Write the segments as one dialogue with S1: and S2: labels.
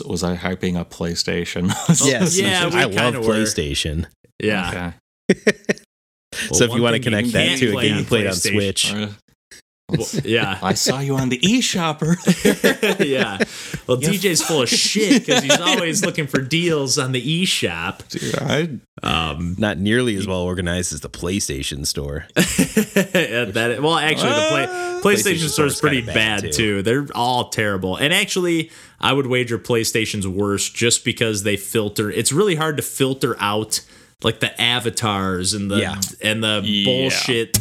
S1: Was, was I hyping up PlayStation?
S2: Yes,
S3: Yeah, we
S2: I love
S3: were.
S2: PlayStation.
S3: Yeah.
S1: Okay.
S2: so if you want to connect that to a game you played on Switch,
S1: Uh,
S3: Well, yeah.
S1: I saw you on the eShopper.
S3: yeah. Well,
S1: You
S3: DJ's full of shit because he's always looking for deals on the eShop.
S1: Dude, I,
S3: Um,
S2: not nearly as well organized as the PlayStation store.
S3: that well, actually, the play,
S1: Ah.
S3: PlayStation,
S2: PlayStation
S3: Store is pretty bad,
S2: bad,
S3: too.
S2: too.
S3: They're all terrible. And actually, I would wager PlayStation's worse just because they filter. It's really hard to filter out like the avatars and the
S2: Yeah.
S3: and the
S1: Yeah.
S3: bullshit.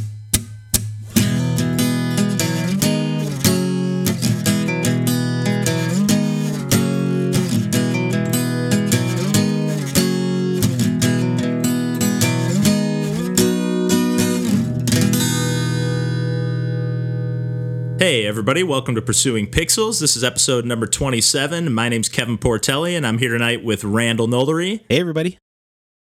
S3: Hey, everybody, welcome to Pursuing Pixels. This is episode number 27. My name's Kevin Portelli, and I'm here tonight with Randall Nolery
S2: Hey, everybody.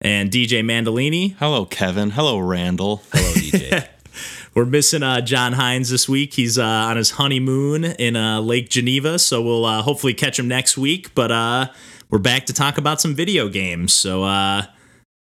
S3: and DJ Mandolini.
S1: hello, Kevin. Hello, Randall.
S2: Hello, DJ.
S3: We're missing uh, John Hines this week. He's uh, on his honeymoon in uh, Lake Geneva, so we'll uh, hopefully catch him next week. But uh, we're back to talk about some video games. So, uh,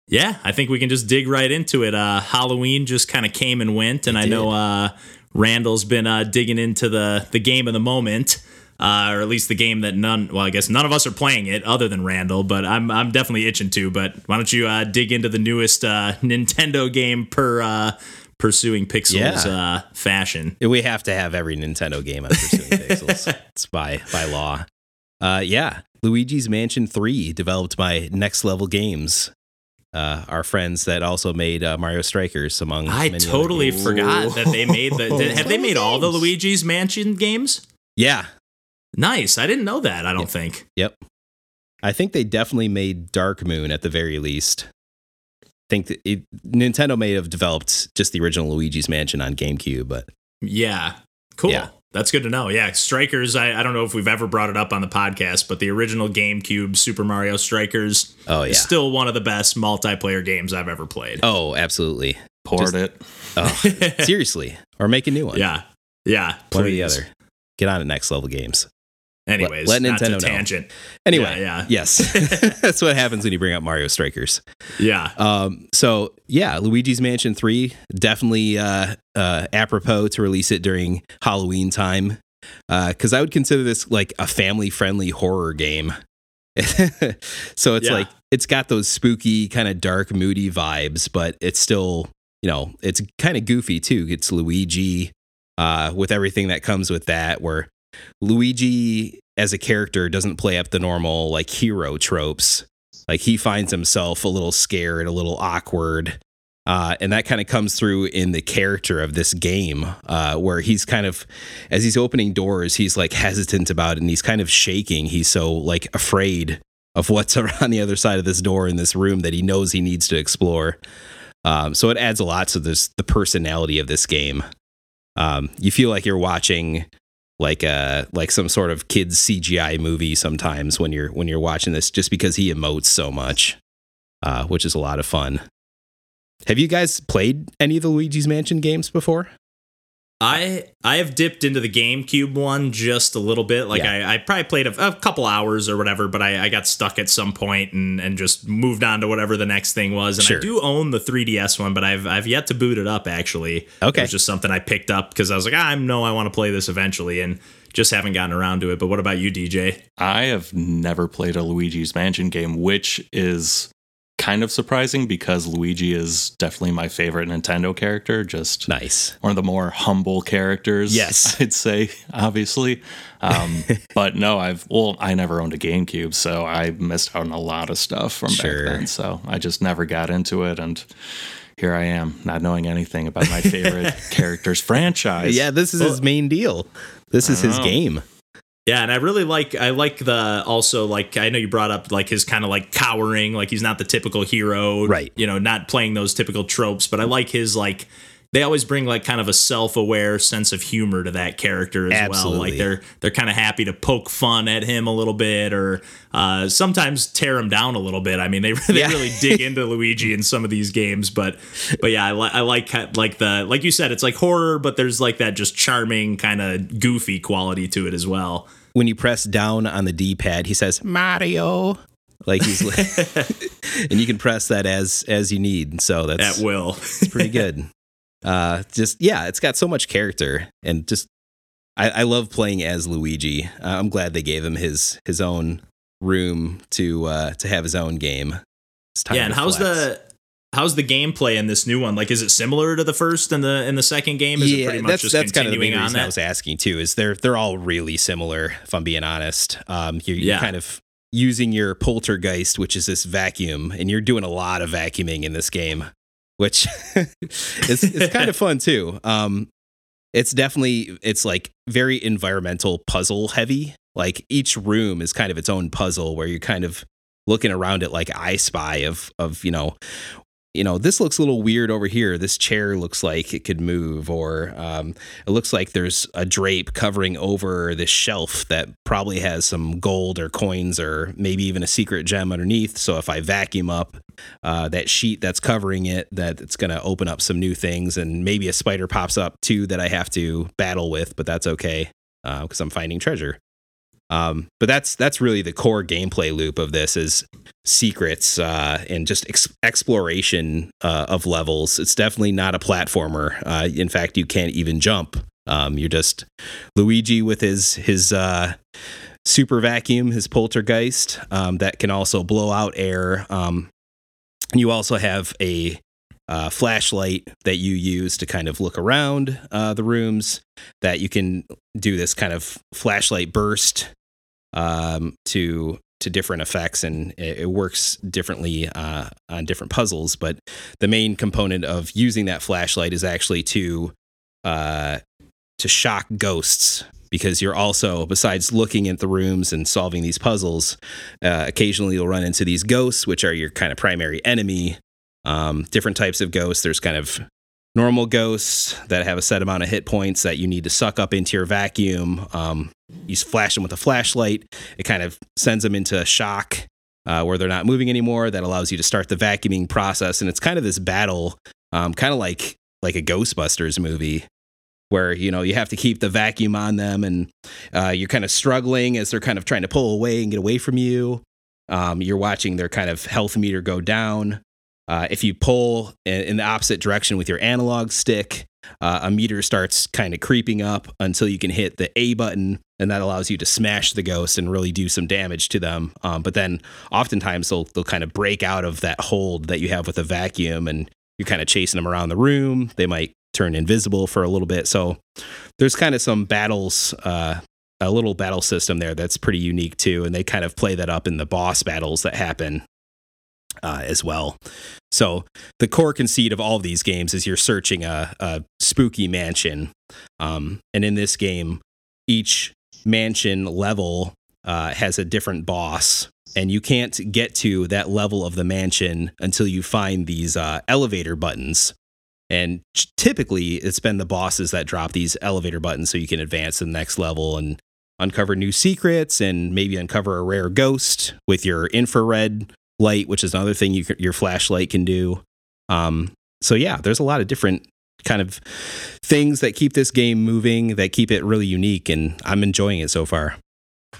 S3: yeah, I think we can just dig right into it. Uh, Halloween just kind of came and went, and I
S2: did.
S3: know uh, Randall's been uh, digging into the the game of the moment. Uh, or at least the game that none, well, I guess none of us are playing it other than Randall, but I'm, I'm definitely itching to. But why don't you uh, dig into the newest uh, Nintendo game per uh, pursuing pixels
S2: Yeah.
S3: uh, fashion?
S2: we have to have every Nintendo game on Pursuing Pixels. It's by by law. Uh, yeah, Luigi's Mansion Three, developed by Next Level Games. Uh, our friends that also made uh, Mario Strikers, among
S3: I
S2: many
S3: totally
S2: games.
S3: forgot that they made the. did- have they made all the Luigi's Mansion games?
S2: Yeah,
S3: Nice. I didn't know that. I don't think.
S2: Yep. I think they definitely made Dark Moon at the very least. I think that it, Nintendo may have developed just the original Luigi's Mansion on GameCube, but
S3: Yeah. Cool.
S2: Yeah.
S3: That's good to know. Yeah, Strikers. I, I don't know if we've ever brought it up on the podcast, but the original GameCube Super Mario Strikers
S2: oh yeah,
S3: is still one of the best multiplayer games I've ever played.
S2: oh absolutely.
S1: Poured
S2: Just-
S1: it.
S2: Oh, seriously, or make a new one.
S3: yeah. Yeah.
S2: one or the other. Get on to Next Level Games.
S3: Anyways,
S2: let
S3: not to
S2: Nintendo know.
S3: tangent.
S2: Anyway,
S3: Yeah, yeah.
S2: yes, that's what happens when you bring up Mario Strikers.
S3: Yeah.
S2: Um, so yeah, Luigi's Mansion Three definitely uh, uh, apropos to release it during Halloween time because I would consider this like a family-friendly horror game. so it's
S3: Yeah.
S2: like it's got those spooky, kind of dark, moody vibes, but it's still you know it's kind of goofy too. It's Luigi uh, with everything that comes with that, where Luigi as a character doesn't play up the normal like hero tropes like he finds himself a little scared, a little awkward. Uh, and that kind of comes through in the character of this game, uh, where he's kind of, as he's opening doors, he's like hesitant about it and he's kind of shaking. He's so like afraid of what's around the other side of this door in this room that he knows he needs to explore. Um, so it adds a lot to this the personality of this game. Um, you feel like you're watching like a like some sort of kids CGI movie sometimes when you're when you're watching this just because he emotes so much, uh, which is a lot of fun. Have you guys played any of the Luigi's Mansion games before?
S3: I I have dipped into the GameCube one just a little bit. Like
S2: Yeah.
S3: I, I probably played a, a couple hours or whatever, but I, I got stuck at some point and, and just moved on to whatever the next thing was. And
S2: Sure.
S3: I do own the 3DS one, but I've I've yet to boot it up actually.
S2: Okay.
S3: It was just something I picked up because I was like, "Ah, I know I want to play this eventually and just haven't gotten around to it. But what about you, DJ?
S1: I have never played a Luigi's Mansion game, which is kind of surprising because Luigi is definitely my favorite Nintendo character. Just
S2: Nice.
S1: one of the more humble characters.
S2: Yes.
S1: I'd say, obviously. Um, but no, I've well, I never owned a GameCube, so I missed out on a lot of stuff from
S2: Sure.
S1: back then. So I just never got into it, and here I am, not knowing anything about my favorite character's franchise.
S2: Yeah, this is his main deal. This is his
S1: Oh.
S2: game.
S3: Yeah, and I really like I like the also like I know you brought up like his kind of like cowering, like he's not the typical hero,
S2: Right.
S3: You know, not playing those typical tropes, but I like his like they always bring like kind of a self-aware sense of humor to that character as well. Like they're they're kind of happy to poke fun at him a little bit or uh, sometimes tear him down a little bit. I mean, they, they
S2: Yeah.
S3: really dig into Luigi in some of these games, but but yeah, I, li- I like like the like you said, it's like horror, but there's like that just charming kind of goofy quality to it as well.
S2: when you press down on the D-pad, he says Mario. Like he's and you can press that as as you need. So that's
S3: At will.
S2: it's pretty good. Uh, just yeah, it's got so much character and just I, I love playing as Luigi. Uh, I'm glad they gave him his his own room to uh, to have his own game.
S3: Yeah, and how's
S2: flex.
S3: the how's the gameplay in this new one? Like, is it similar to the first and the in the second game? Is it pretty much
S2: that's
S3: just
S2: that's kind of the
S3: continuing on
S2: reason I was asking too. Is they're they're all really similar. If I'm being honest, um, you're, you're kind of using your Poltergust, which is this vacuum, and you're doing a lot of vacuuming in this game, which is it's kind of fun too. Um, it's definitely it's like very environmental puzzle heavy. Like each room is kind of its own puzzle where you're kind of looking around it like I spy of of you know you know this looks a little weird over here. This chair looks like it could move or um, it looks like there's a drape covering over this shelf that probably has some gold or coins or maybe even a secret gem underneath. So if i vacuum up uh, that sheet that's covering it that it's going to open up some new things and maybe a spider pops up too that i have to battle with but that's okay because i'm finding treasure um, but that's that's really the core gameplay loop of this is secrets uh, and just ex- exploration uh, of levels. It's definitely not a platformer. Uh, in fact, you can't even jump. Um, you're just Luigi with his his uh, super vacuum, his Poltergust um, that can also blow out air. Um, you also have a uh, flashlight that you use to kind of look around uh, the rooms. That you can do this kind of flashlight burst um, to to different effects, and it, works differently uh, on different puzzles. But the main component of using that flashlight is actually to uh, to shock ghosts because you're also besides looking at the rooms and solving these puzzles uh, occasionally you'll run into these ghosts which are your kind of primary enemy um, different types of ghosts there's kind of normal ghosts that have a set amount of hit points that you need to suck up into your vacuum um, you flash them with a flashlight. It kind of sends them into shock uh, where they're not moving anymore that allows you to start the vacuuming process. And it's kind of this battle um, kind of like like a ghostbusters movie where you know you have to keep the vacuum on them and uh, you're kind of struggling as they're kind of trying to pull away and get away from you. Um, you're watching their kind of health meter go down uh, if you pull in, the opposite direction with your analog stick uh, a meter starts kind of creeping up until you can hit the a button and that allows you to smash the ghost and really do some damage to them. Um, but then oftentimes they'll, they'll kind of break out of that hold that you have with a vacuum and you're kind of chasing them around the room. They might turn invisible for a little bit. So there's kind of some battles, uh, a little battle system there that's pretty unique too, and they kind of play that up in the boss battles that happen uh, as well. So the core conceit of all of these games is you're searching a, a spooky mansion, um, and in this game, each mansion level uh, has a different boss. And you can't get to that level of the mansion until you find these uh, elevator buttons and typically, it's been the bosses that drop these elevator buttons so you can advance to the next level and uncover new secrets and maybe uncover a rare ghost with your infrared light, which is another thing you, c- your flashlight can do. Um, so, yeah, there's a lot of different kind of things that keep this game moving, that keep it really unique, and I'm enjoying it so far.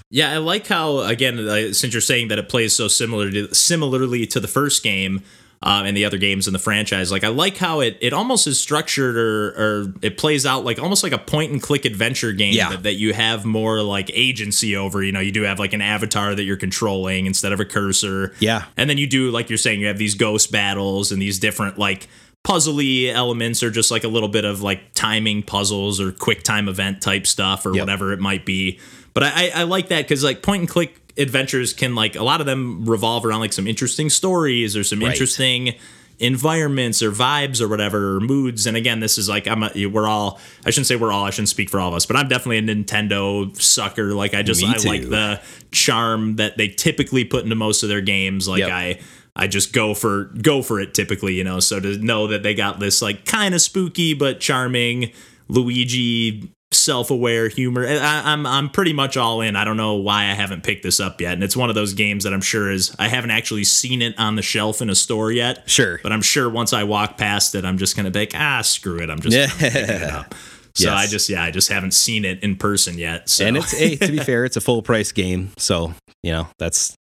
S3: Yeah, I like how again, uh, since you're saying that it plays so similar to similarly to the first game um, and the other games in the franchise, like I like how it it almost is structured or or it plays out like almost like a point and click adventure game
S2: Yeah.
S3: that, that you have more like agency over. You know, you do have like an avatar that you're controlling instead of a cursor.
S2: Yeah.
S3: And then you do, like you're saying, you have these ghost battles and these different like puzzly elements or just like a little bit of like timing puzzles or quick time event type stuff or
S2: Yep.
S3: whatever it might be. But I, I, I like that because like point and click adventures can like a lot of them revolve around like some interesting stories or some
S2: Right.
S3: interesting environments or vibes or whatever or moods and again this is like i'm a, we're all i shouldn't say we're all i shouldn't speak for all of us but i'm definitely a nintendo sucker like i just i like the charm that they typically put into most of their games like
S2: Yep.
S3: i I just go for go for it typically, you know. So to know that they got this like kind of spooky but charming Luigi self-aware humor, I, I'm I'm pretty much all in. I don't know why I haven't picked this up yet, and it's one of those games that I'm sure is I haven't actually seen it on the shelf in a store yet.
S2: Sure.
S3: but I'm sure once I walk past it, I'm just gonna be like, ah, screw it, I'm just
S2: Yeah.
S3: I'm picking it up. So
S2: Yes.
S3: I just yeah, I just haven't seen it in person yet. So
S2: And it's hey, to be fair, it's a full price game, so you know that's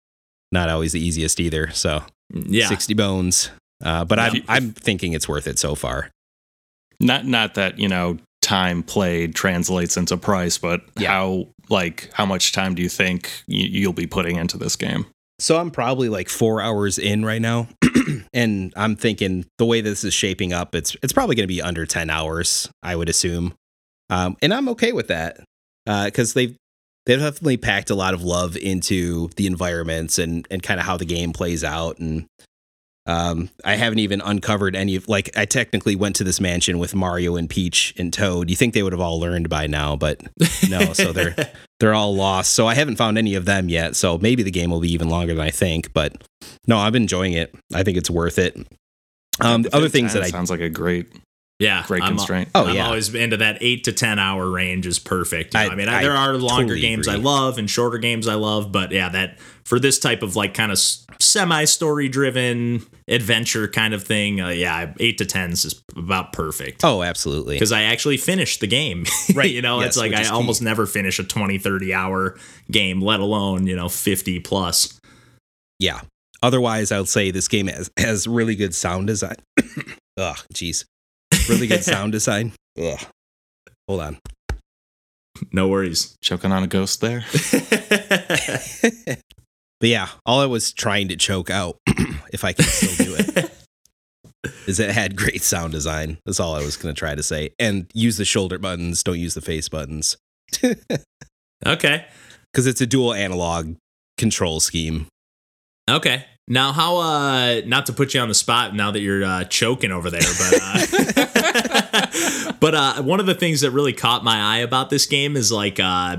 S2: not always the easiest either. So
S3: yeah.
S2: sixty bones, uh, but
S3: Yeah.
S2: I'm I'm thinking it's worth it so far.
S1: Not not that, you know, time played translates into price, but
S2: Yeah.
S1: how like how much time do you think y- you'll be putting into this game?
S2: So I'm probably like four hours in right now, and I'm thinking the way this is shaping up, it's it's probably going to be under ten hours, I would assume, um, and I'm okay with that because they've they've definitely packed a lot of love into the environments and and kind of how the game plays out, and um, I haven't even uncovered any of like I technically went to this mansion with Mario and Peach and Toad. You think they would have all learned by now, but no, so they're they're all lost. So I haven't found any of them yet. So maybe the game will be even longer than I think. But no, I'm enjoying it. I think it's worth it. Um, the other things that I
S1: sounds like a great
S3: yeah.
S1: great
S3: I'm,
S1: constraint.
S2: Oh,
S3: I'm
S2: yeah.
S3: always into that eight to ten hour range is perfect. You know,
S2: I-
S3: I, mean, I,
S2: I
S3: there are longer
S2: totally
S3: games I love and shorter games I love, but yeah, that for this type of like kind of semi story driven adventure kind of thing, uh, yeah, eight to tens is about perfect.
S2: oh, absolutely.
S3: Because I actually finished the game.
S2: Right,
S3: you know,
S2: yes,
S3: it's like I
S2: is key.
S3: almost never finish a 20, 30 hour game, let alone, you know, 50 plus.
S2: Yeah. Otherwise, I would say this game has, has really good sound design. Ugh, jeez. Really good sound design. Ugh. Hold on.
S3: no worries.
S1: Choking on a ghost there.
S2: But yeah, all I was trying to choke out, if I can still do it, is it had great sound design. That's all I was going to try to say. And use the shoulder buttons, don't use the face buttons.
S3: okay.
S2: Because it's a dual analog control scheme.
S3: Okay. Now, how, uh, not to put you on the spot now that you're uh, choking over there, but, uh, but, uh, one of the things that really caught my eye about this game is like, uh,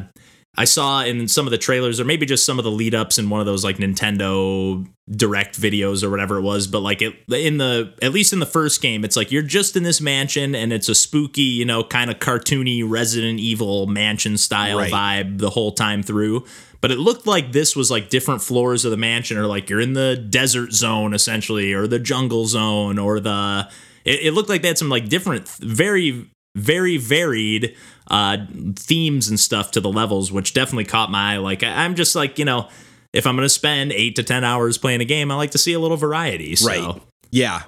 S3: I saw in some of the trailers, or maybe just some of the lead ups in one of those like Nintendo direct videos or whatever it was, but like it, in the, at least in the first game, it's like you're just in this mansion and it's a spooky, you know, kind of cartoony Resident Evil mansion style
S2: Right.
S3: vibe the whole time through. But it looked like this was like different floors of the mansion, or like you're in the desert zone essentially, or the jungle zone, or the. It, it looked like they had some like different, very, very varied uh, themes and stuff to the levels, which definitely caught my eye. Like I- I'm just like you know, if I'm gonna spend eight to ten hours playing a game, I like to see a little variety. So.
S2: Right. Yeah.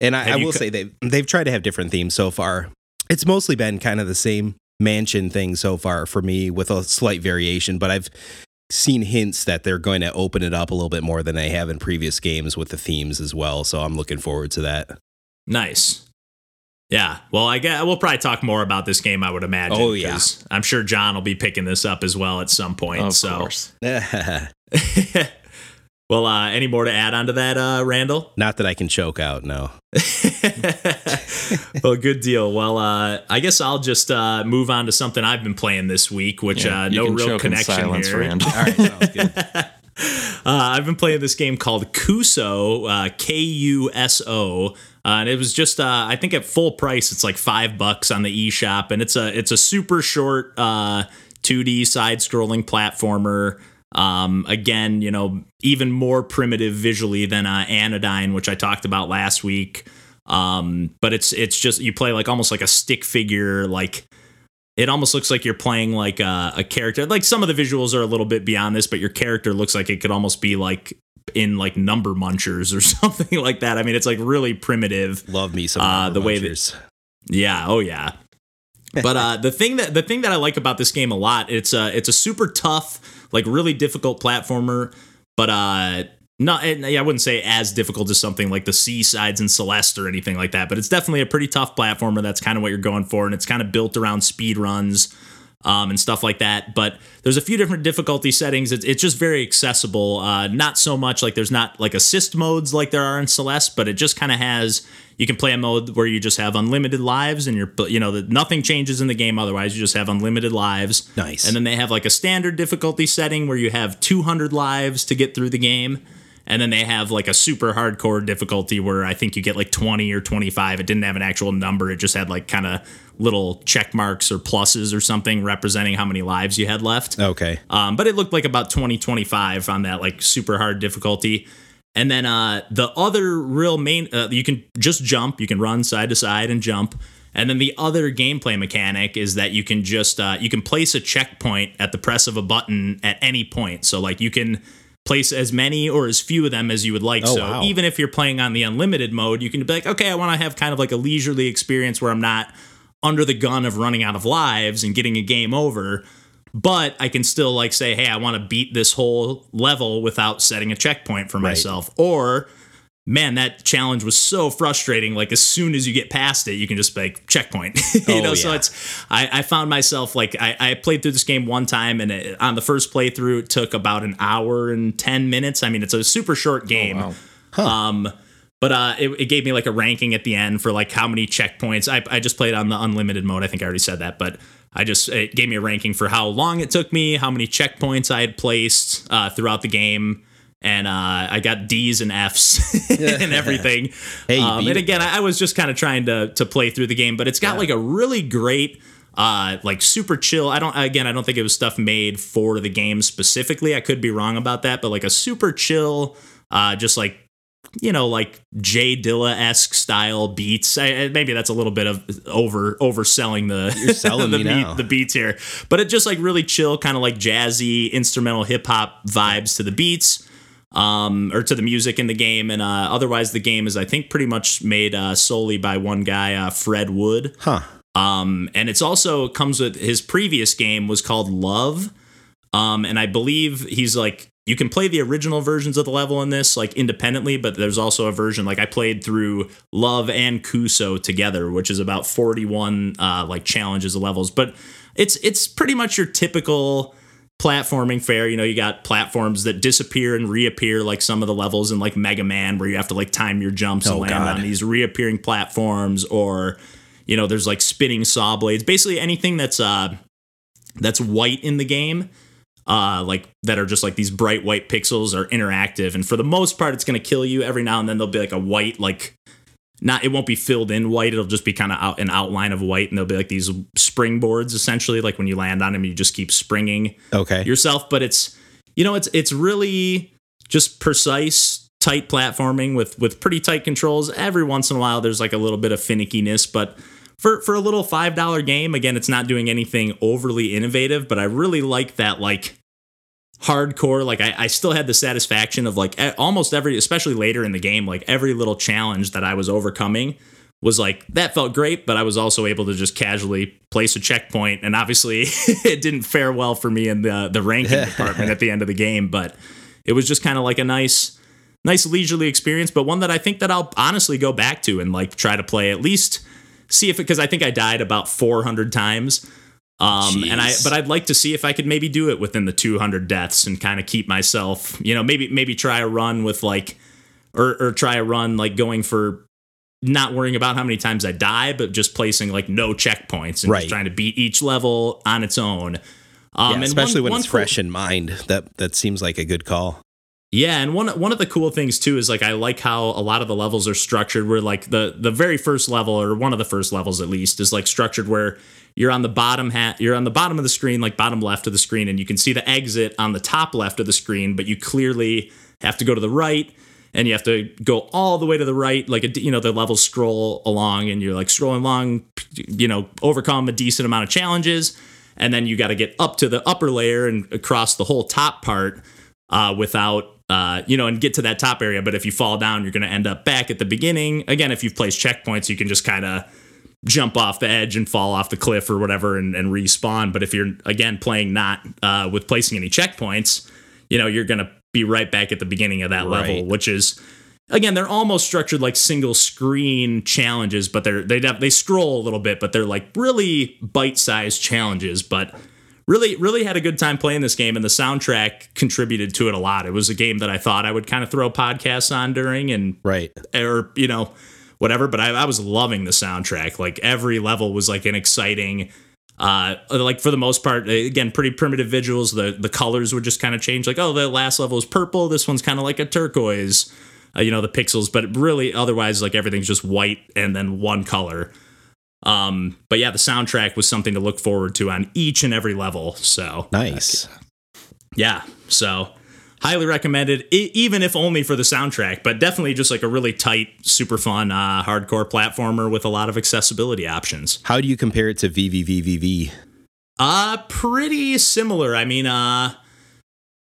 S2: And I, I will
S3: co-
S2: say they've, they've tried to have different themes so far. It's mostly been kind of the same mansion thing so far for me with a slight variation, but I've seen hints that they're going to open it up a little bit more than they have in previous games with the themes as well. So I'm looking forward to that.
S3: Nice. Yeah. Well, I guess we'll probably talk more about this game. I would imagine.
S2: Oh, yeah.
S3: 'cause I'm sure John will be picking this up as well at some point.
S1: of
S3: so.
S1: course.
S3: well, uh, any more to add on to that, uh, Randall?
S2: Not that I can choke out, no.
S3: well, good deal. Well, uh, I guess I'll just uh, move on to something I've been playing this week, which
S1: Yeah,
S3: uh,
S1: you
S3: no
S1: can
S3: real
S1: choke in
S3: connection
S1: silence,
S3: here.
S1: Rand.
S2: All right, sounds good.
S3: Uh, I've been playing this game called Kuso, uh, K U S O, uh, and it was just uh, I think at full price it's like five bucks on the eShop, and it's a it's a super short uh, 2D side scrolling platformer. Um, again, you know, even more primitive visually than uh, Anodyne, which I talked about last week. Um, but it's it's just you play like almost like a stick figure, like it almost looks like you're playing like a, a character. Like some of the visuals are a little bit beyond this, but your character looks like it could almost be like in like number munchers or something like that. I mean, it's like really primitive.
S2: Love me some
S3: Uh, the way that- Yeah, oh yeah. But uh, the thing that the thing that I like about this game a lot, it's a it's a super tough, like really difficult platformer, but uh not and I wouldn't say as difficult as something like the Seasides and Celeste or anything like that, but it's definitely a pretty tough platformer. That's kind of what you're going for, and it's kind of built around speed runs um, and stuff like that. But there's a few different difficulty settings. It's, it's just very accessible. Uh, not so much like there's not like assist modes like there are in Celeste, but it just kind of has. You can play a mode where you just have unlimited lives, and you're you know that nothing changes in the game. Otherwise, you just have unlimited lives.
S2: Nice.
S3: And then they have like a standard difficulty setting where you have 200 lives to get through the game. And then they have like a super hardcore difficulty where I think you get like 20 or 25. It didn't have an actual number. It just had like kind of little check marks or pluses or something representing how many lives you had left.
S2: Okay.
S3: Um, but it looked like about 20, 25 on that like super hard difficulty. And then uh, the other real main, uh, you can just jump, you can run side to side and jump. And then the other gameplay mechanic is that you can just uh, you can place a checkpoint at the press of a button at any point. So like you can place as many or as few of them as you would like.
S2: Oh,
S3: so
S2: wow.
S3: even if you're playing on the unlimited mode, you can be like, okay, I want to have kind of like a leisurely experience where I'm not under the gun of running out of lives and getting a game over. But I can still like say, hey, I want to beat this whole level without setting a checkpoint for myself. Or man, that challenge was so frustrating. Like as soon as you get past it, you can just like checkpoint. you
S2: Oh,
S3: know, so it's I, I found myself like I, I played through this game one time, and it, on the first playthrough, it took about an hour and ten minutes. I mean, it's a super short game.
S1: wow.
S3: Um, but uh, it, it gave me like a ranking at the end for like how many checkpoints. I, I just played on the unlimited mode. I think I already said that, but I just it gave me a ranking for how long it took me, how many checkpoints I had placed uh, throughout the game, and uh, I got D's and F's and everything.
S2: Hey,
S3: um, and again, I I was just kind of trying to to play through the game, but it's got like a really great. Uh, like super chill. I don't. Again, I don't think it was stuff made for the game specifically. I could be wrong about that, but like a super chill, uh, just like you know, like Jay Dilla esque style beats. I, maybe that's a little bit of over overselling the
S2: You're selling
S3: the beat- the beats here, but it just like really chill, kind of like jazzy instrumental hip hop vibes to the beats. Um, or to the music in the game, and uh, otherwise the game is I think pretty much made uh, solely by one guy, uh, Fred Wood.
S2: Huh.
S3: Um, and it's also comes with his previous game was called Love. Um, and I believe he's like you can play the original versions of the level in this like independently, but there's also a version like I played through Love and Kuso together, which is about 41 uh, like challenges of levels. But it's it's pretty much your typical platforming fair. You know, you got platforms that disappear and reappear, like some of the levels in like Mega Man, where you have to like time your jumps and
S2: Oh,
S3: land
S2: God.
S3: on these reappearing platforms, or you know, there's like spinning saw blades. Basically, anything that's uh that's white in the game, uh, like that are just like these bright white pixels are interactive, and for the most part, it's gonna kill you. Every now and then, there'll be like a white like. Not, it won't be filled in white. It'll just be kind of out an outline of white, and there'll be like these springboards, essentially. Like when you land on them, you just keep springing
S2: Okay.
S3: yourself but it's you know it's it's really just precise tight platforming with with pretty tight controls every once in a while there's like a little bit of finickiness but for for a little five dollar game again it's not doing anything overly innovative but i really like that like hardcore like I, I still had the satisfaction of like almost every especially later in the game like every little challenge that i was overcoming was like that felt great but i was also able to just casually place a checkpoint and obviously it didn't fare well for me in the the ranking department at the end of the game but it was just kind of like a nice nice leisurely experience but one that i think that i'll honestly go back to and like try to play at least see if it because i think i died about 400 times um, and I, but I'd like to see if I could maybe do it within the 200 deaths and kind of keep myself, you know, maybe maybe try a run with like, or or try a run like going for not worrying about how many times I die, but just placing like no checkpoints and
S2: Right.
S3: just trying to beat each level on its own. Um,
S2: Yeah,
S3: and
S2: especially
S3: one-
S2: when
S3: one
S2: it's
S3: cool-
S2: fresh in mind. That that seems like a good call.
S3: Yeah, and one one of the cool things too is like I like how a lot of the levels are structured where like the the very first level or one of the first levels at least is like structured where you're on the bottom hat you're on the bottom of the screen like bottom left of the screen and you can see the exit on the top left of the screen but you clearly have to go to the right and you have to go all the way to the right like a, you know the levels scroll along and you're like scrolling along you know overcome a decent amount of challenges and then you got to get up to the upper layer and across the whole top part uh, without uh, you know, and get to that top area. But if you fall down, you're going to end up back at the beginning. Again, if you've placed checkpoints, you can just kind of jump off the edge and fall off the cliff or whatever and, and respawn. But if you're again playing not uh, with placing any checkpoints, you know, you're to be right back at the beginning of that level, which is again they're almost structured like single screen challenges, but they're they they scroll a little bit, but they're like really bite sized challenges, but really really had a good time playing this game and the soundtrack contributed to it a lot it was a game that i thought i would kind of throw podcasts on during and
S2: Right.
S3: or you know whatever but I, I was loving the soundtrack. Like every level was like an exciting uh like for the most part again pretty primitive visuals. The the colors would just kind of change. Like oh the last level is purple. This one's kind of like a turquoise uh, you know the pixels. But really otherwise like everything's just white and then one color. Um but yeah the soundtrack was something to look forward to on each and every level so.
S2: Nice.
S3: yeah. So highly recommended, even if only for the soundtrack. But definitely just like a really tight, super fun, uh, hardcore platformer with a lot of accessibility options.
S2: How do you compare it to VVVVV?
S3: Uh pretty similar. I mean, uh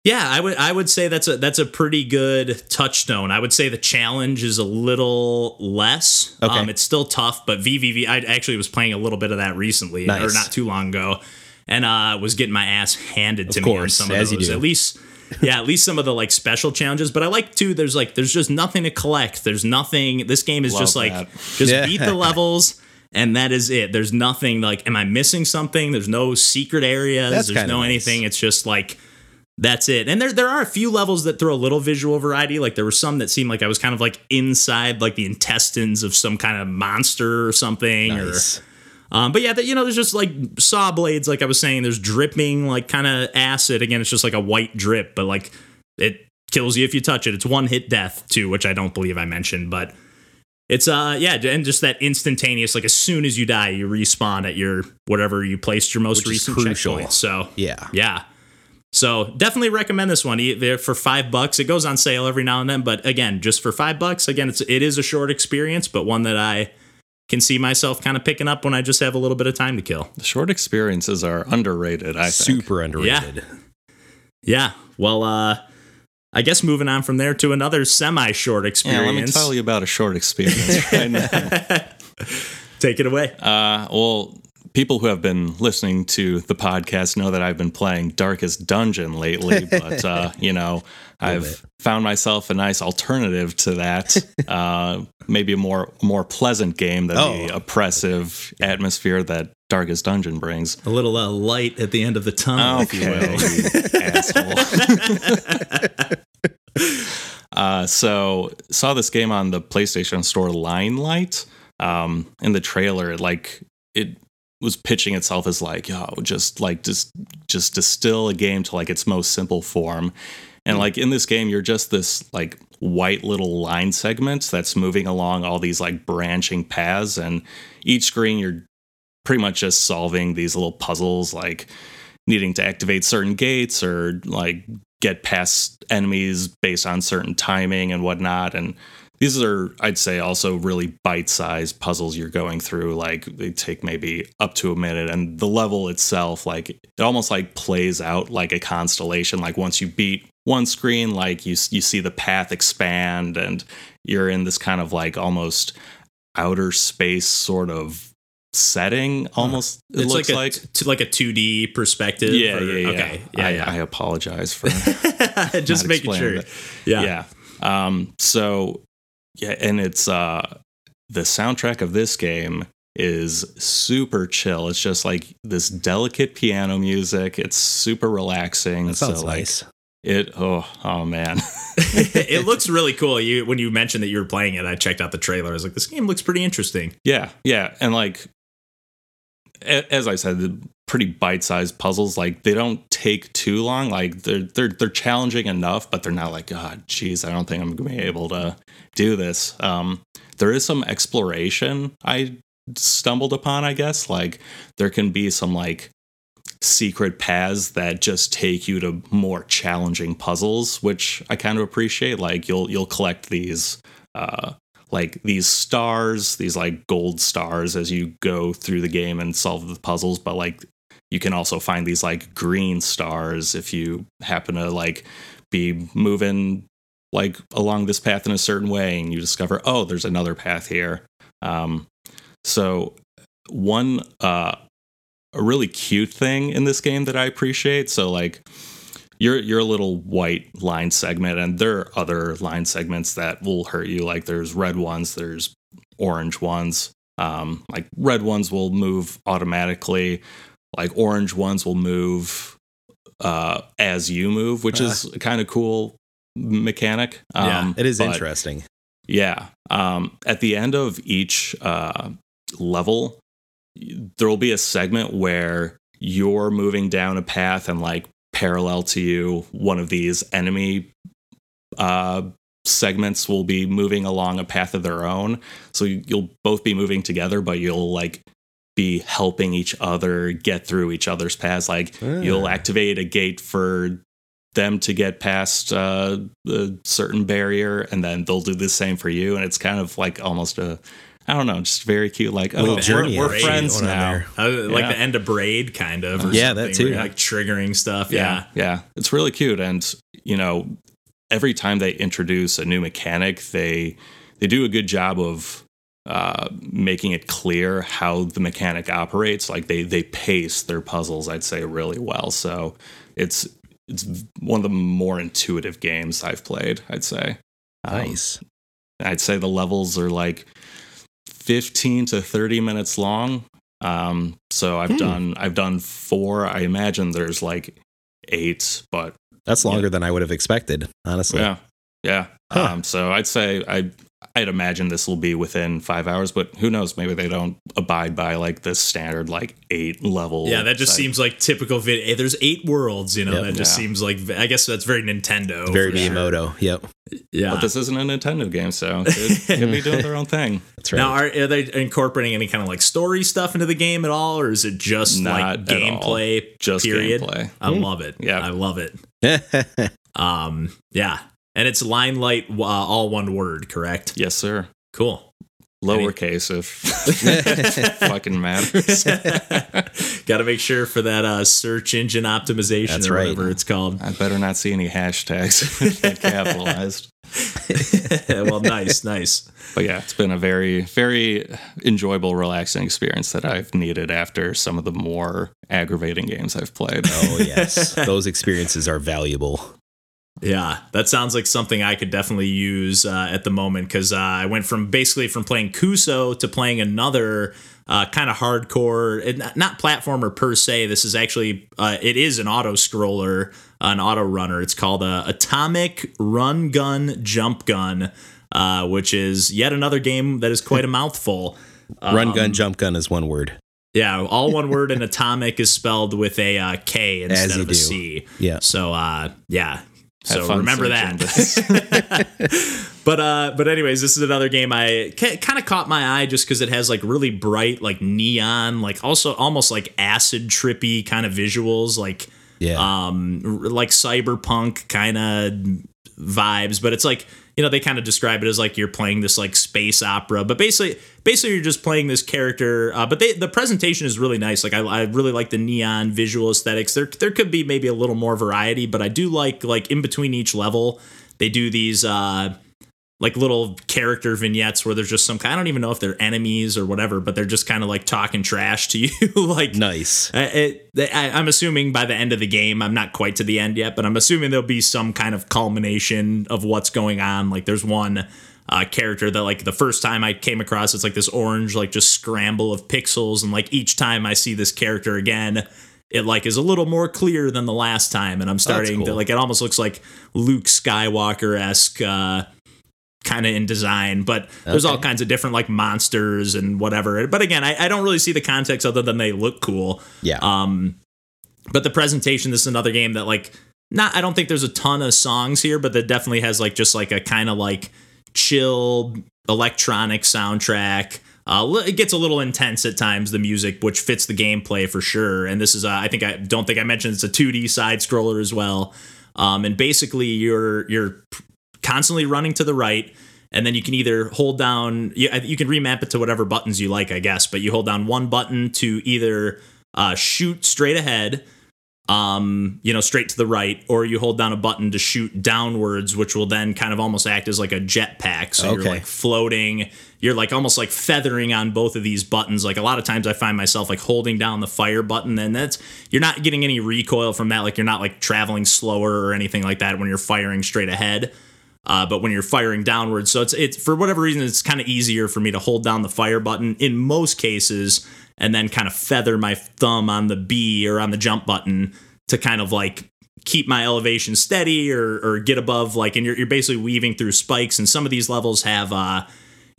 S3: yeah, I would I would say that's a that's a pretty good touchstone. I would say the challenge is a little less.
S2: Okay.
S3: Um, it's still tough, but VVV. I actually was playing a little bit of that recently,
S2: Nice.
S3: or not too long ago, and uh, was getting my ass handed to
S2: Of
S3: me on
S2: course,
S3: some of
S2: as you
S3: those.
S2: do.
S3: At least, yeah, at least some of the like special challenges. But I like too. There's like there's just nothing to collect. There's nothing. This game is
S1: Love
S3: just like
S1: that.
S3: just
S2: Yeah.
S3: beat the levels. And that is it. There's nothing like, am I missing something? There's no secret areas.
S2: That's
S3: There's no
S2: nice.
S3: anything. It's just like that's it. And there there are a few levels that throw a little visual variety. Like there were some that seemed like I was kind of like inside like the intestines of some kind of monster or something.
S2: Nice.
S3: Or um, but yeah, that you know, there's just like saw blades, like I was saying, there's dripping like kind of acid. Again, it's just like a white drip, but like it kills you if you touch it. It's one hit death too, which I don't believe I mentioned, but it's uh yeah, and just that instantaneous, like as soon as you die, you respawn at your whatever you placed your most
S2: Which
S3: recent checkpoint. So
S2: Yeah.
S3: yeah. So definitely recommend this one. For five bucks. It goes on sale every now and then, but again, just for five bucks. Again, it's it is a short experience, but one that I can see myself kind of picking up when I just have a little bit of time to kill.
S1: The short experiences are underrated, I think.
S2: Super underrated.
S3: Yeah. yeah. Well, uh, I guess moving on from there to another semi-short
S1: Yeah,
S3: experience.
S1: let me tell you about a short experience right now.
S3: Take it away.
S1: Uh, well, people who have been listening to the podcast know that I've been playing Darkest Dungeon lately, but uh, you know, I've found myself a nice alternative to that. Uh, maybe a more more pleasant game than the
S2: Oh.
S1: oppressive atmosphere that Darkest Dungeon brings.
S3: A little uh, light at the end of the tunnel, if you will.
S1: you asshole. uh, so saw this game on the PlayStation Store Linelight. Um, in the trailer, it like it was pitching itself as like, yo, just like just just distill a game to like its most simple form. And hmm. like in this game, you're just this like white little line segment that's moving along all these like branching paths, and each screen you're pretty much just solving these little puzzles like needing to activate certain gates or like get past enemies based on certain timing and whatnot and these are i'd say also really bite-sized puzzles you're going through like they take maybe up to a minute and the level itself like it almost like plays out like a constellation like once you beat one screen like you you see the path expand and you're in this kind of like almost outer space sort of setting almost it
S3: it's
S1: looks
S3: like
S1: like,
S3: a t- like a 2D perspective.
S1: yeah,
S3: or-
S1: yeah, yeah.
S3: Okay. Yeah,
S1: I,
S3: yeah.
S1: I apologize for
S3: Just making sure.
S1: that.
S3: Yeah.
S1: yeah. Um, so yeah, and it's uh the soundtrack of this game is super chill. It's just like this delicate piano music. It's super relaxing.
S2: That sounds
S1: so like
S2: nice.
S1: it oh oh man.
S3: it looks really cool. You when you mentioned that you were playing it, I checked out the trailer. I was like, this game looks pretty interesting.
S1: Yeah, yeah, and like as I said, the pretty bite-sized puzzles. Like they don't take too long. Like they're they're they're challenging enough, but they're not like, God, geez, I don't think I'm gonna be able to do this. Um, there is some exploration I stumbled upon. I guess like there can be some like secret paths that just take you to more challenging puzzles, which I kind of appreciate. Like you'll you'll collect these uh like these stars, these like gold stars as you go through the game and solve the puzzles, but like you can also find these like green stars if you happen to like be moving like along this path in a certain way and you discover oh there's another path here. Um so one uh a really cute thing in this game that i appreciate so like you're you're little white line segment and there are other line segments that will hurt you like there's red ones there's orange ones um like red ones will move automatically like orange ones will move uh as you move which is kind of cool mechanic
S3: Yeah,
S1: um
S2: It is interesting.
S1: yeah. Um, at the end of each uh, level, there will be a segment where you're moving down a path and like parallel to you, one of these enemy uh, segments will be moving along a path of their own. So you'll both be moving together, but you'll like be helping each other get through each other's paths. Like you'll activate a gate for them to get past uh, a certain barrier, and then they'll do the same for you, and it's kind of like almost a I don't know, just very cute. Like, oh, we're, we're friends now.
S3: Uh, like
S1: Yeah.
S3: the end of Braid, kind of. Or
S2: Yeah, that too.
S3: Like triggering stuff. Yeah.
S1: yeah, yeah. It's really cute, and you know, every time they introduce a new mechanic, they they do a good job of uh, making it clear how the mechanic operates. Like they they pace their puzzles, I'd say, really well. So it's it's one of the more intuitive games I've played. I'd say. Um,
S2: Nice.
S1: I'd say the levels are like 15 to 30 minutes long. Um, so I've
S2: Hmm.
S1: done I've done four. I imagine there's like eight, but
S2: That's longer than I would have expected, honestly.
S1: yeah, yeah.
S2: Huh.
S1: Um, so I'd say I I'd imagine this will be within five hours, but who knows? Maybe they don't abide by like the standard like eight level.
S3: Yeah, that just
S1: type.
S3: seems like typical video. Hey, there's eight worlds, you know.
S2: Yep.
S3: that just
S1: Yeah.
S3: seems like I guess that's very Nintendo.
S2: Very
S3: for sure.
S2: Yep.
S3: Yeah.
S1: But this isn't a Nintendo game, so they could be doing their own thing.
S2: That's right.
S3: Now, are, are they incorporating any kind of like story stuff into the game at all, or is it just
S1: Not
S3: like gameplay?
S1: Just
S3: period.
S1: gameplay.
S3: I love it.
S1: Yeah.
S3: I love it. Um, yeah, and it's linelight, uh, all one word, correct?
S1: Yes, sir.
S3: Cool.
S1: Lowercase if fucking matters.
S3: Got to make sure for that uh, search engine optimization
S2: That's
S3: or
S2: right.
S3: whatever it's called.
S1: I better not see any hashtags capitalized.
S3: well, nice, nice.
S1: But yeah, it's been a very, very enjoyable, relaxing experience that I've needed after some of the more aggravating games I've played.
S2: oh, yes. Those experiences are valuable.
S3: Yeah, that sounds like something I could definitely use uh, at the moment because uh, I went from basically from playing Kuso to playing another uh, kind of hardcore, not- platformer per se. This is actually uh, it is an auto scroller, an auto runner. It's called uh, Atomic Run Gun Jump Gun, uh, which is yet another game that is quite a mouthful.
S2: Run,
S3: Um,
S2: gun, jump gun is one word.
S3: Yeah, all one word, and atomic is spelled with a uh, K instead of a
S2: do.
S3: C.
S2: Yeah.
S3: So uh, yeah.
S1: Have
S3: so remember that. but uh, but anyways, this is another game I kind of caught my eye just because it has like really bright, like neon, like also almost like acid trippy kind of visuals, like
S2: Yeah.
S3: um r- like cyberpunk kind of vibes but it's like you know they kind of describe it as like you're playing this like space opera but basically basically you're just playing this character uh, but they, the presentation is really nice. Like I, I really like the neon visual aesthetics. There there could be maybe a little more variety but i do like like in between each level they do these uh like little character vignettes where there's just some I don't even know if they're enemies or whatever, but they're just kind of like talking trash to you, like
S2: nice.
S3: I- it, I, I'm assuming by the end of the game, I'm not quite to the end yet, but I'm assuming there'll be some kind of culmination of what's going on. Like there's one uh, character that like the first time I came across, it's like this orange like just scramble of pixels, and like each time I see this character again. It like is a little more clear than the last time, and I'm starting to
S2: cool.
S3: like it almost looks like Luke Skywalker esque uh, kind of in design, but there's all kinds of different like monsters and whatever. But again, I, I don't really see the context other than they look cool.
S2: Yeah.
S3: Um, but the presentation, this is another game that like not. I don't think there's a ton of songs here, but that definitely has like just like a kind of like chill electronic soundtrack. Uh, it gets a little intense at times, the music, which fits the gameplay for sure. And this is, uh, I think, I don't think I mentioned it's a 2D side scroller as well. Um, and basically, you're you're constantly running to the right and then you can either hold down you, you can remap it to whatever buttons you like i guess but you hold down one button to either uh, shoot straight ahead um you know straight to the right or you hold down a button to shoot downwards which will then kind of almost act as like a jetpack. So you're like floating. You're like almost like feathering on both of these buttons. Like a lot of times i find myself like holding down the fire button and that's you're not getting any recoil from that. Like you're not like traveling slower or anything like that when you're firing straight ahead uh, but when you're firing downwards, so it's it's for whatever reason it's kind of easier for me to hold down the fire button in most cases, and then kind of feather my thumb on the B or on the jump button to kind of like keep my elevation steady or or get above like, and you're you're basically weaving through spikes, and some of these levels have uh.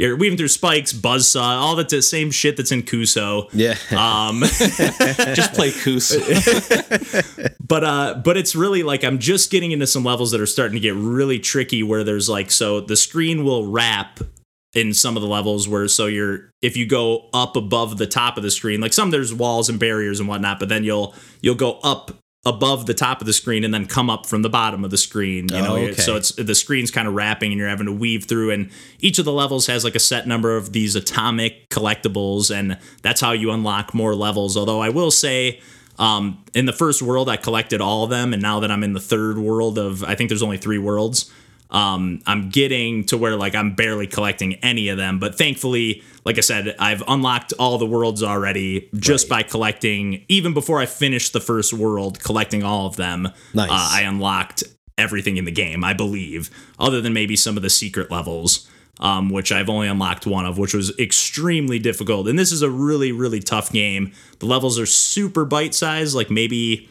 S3: You're weaving through spikes, buzzsaw, all the t- same shit that's in Kuso.
S2: yeah.
S3: Um,
S1: Just play Kuso.
S3: but uh but it's really like i'm just getting into some levels that are starting to get really tricky where there's like so the screen will wrap in some of the levels where so you're if you go up above the top of the screen like some there's walls and barriers and whatnot but then you'll you'll go up above the top of the screen and then come up from the bottom of the screen. You know,
S2: Oh, okay.
S3: so it's the screen's kind of wrapping and you're having to weave through. And each of the levels has like a set number of these atomic collectibles, and that's how you unlock more levels. Although I will say. Um, in the first world, I collected all of them, and now that I'm in the third world of, I think there's only three worlds. Um, I'm getting to where like I'm barely collecting any of them, but thankfully, like I said, I've unlocked all the worlds already just by collecting. Even before I finished the first world, collecting all of them,
S2: Nice.
S3: uh, I unlocked everything in the game. I believe, other than maybe some of the secret levels. Um, which I've only unlocked one of, which was extremely difficult. And this is a really, really tough game. The levels are super bite sized, like maybe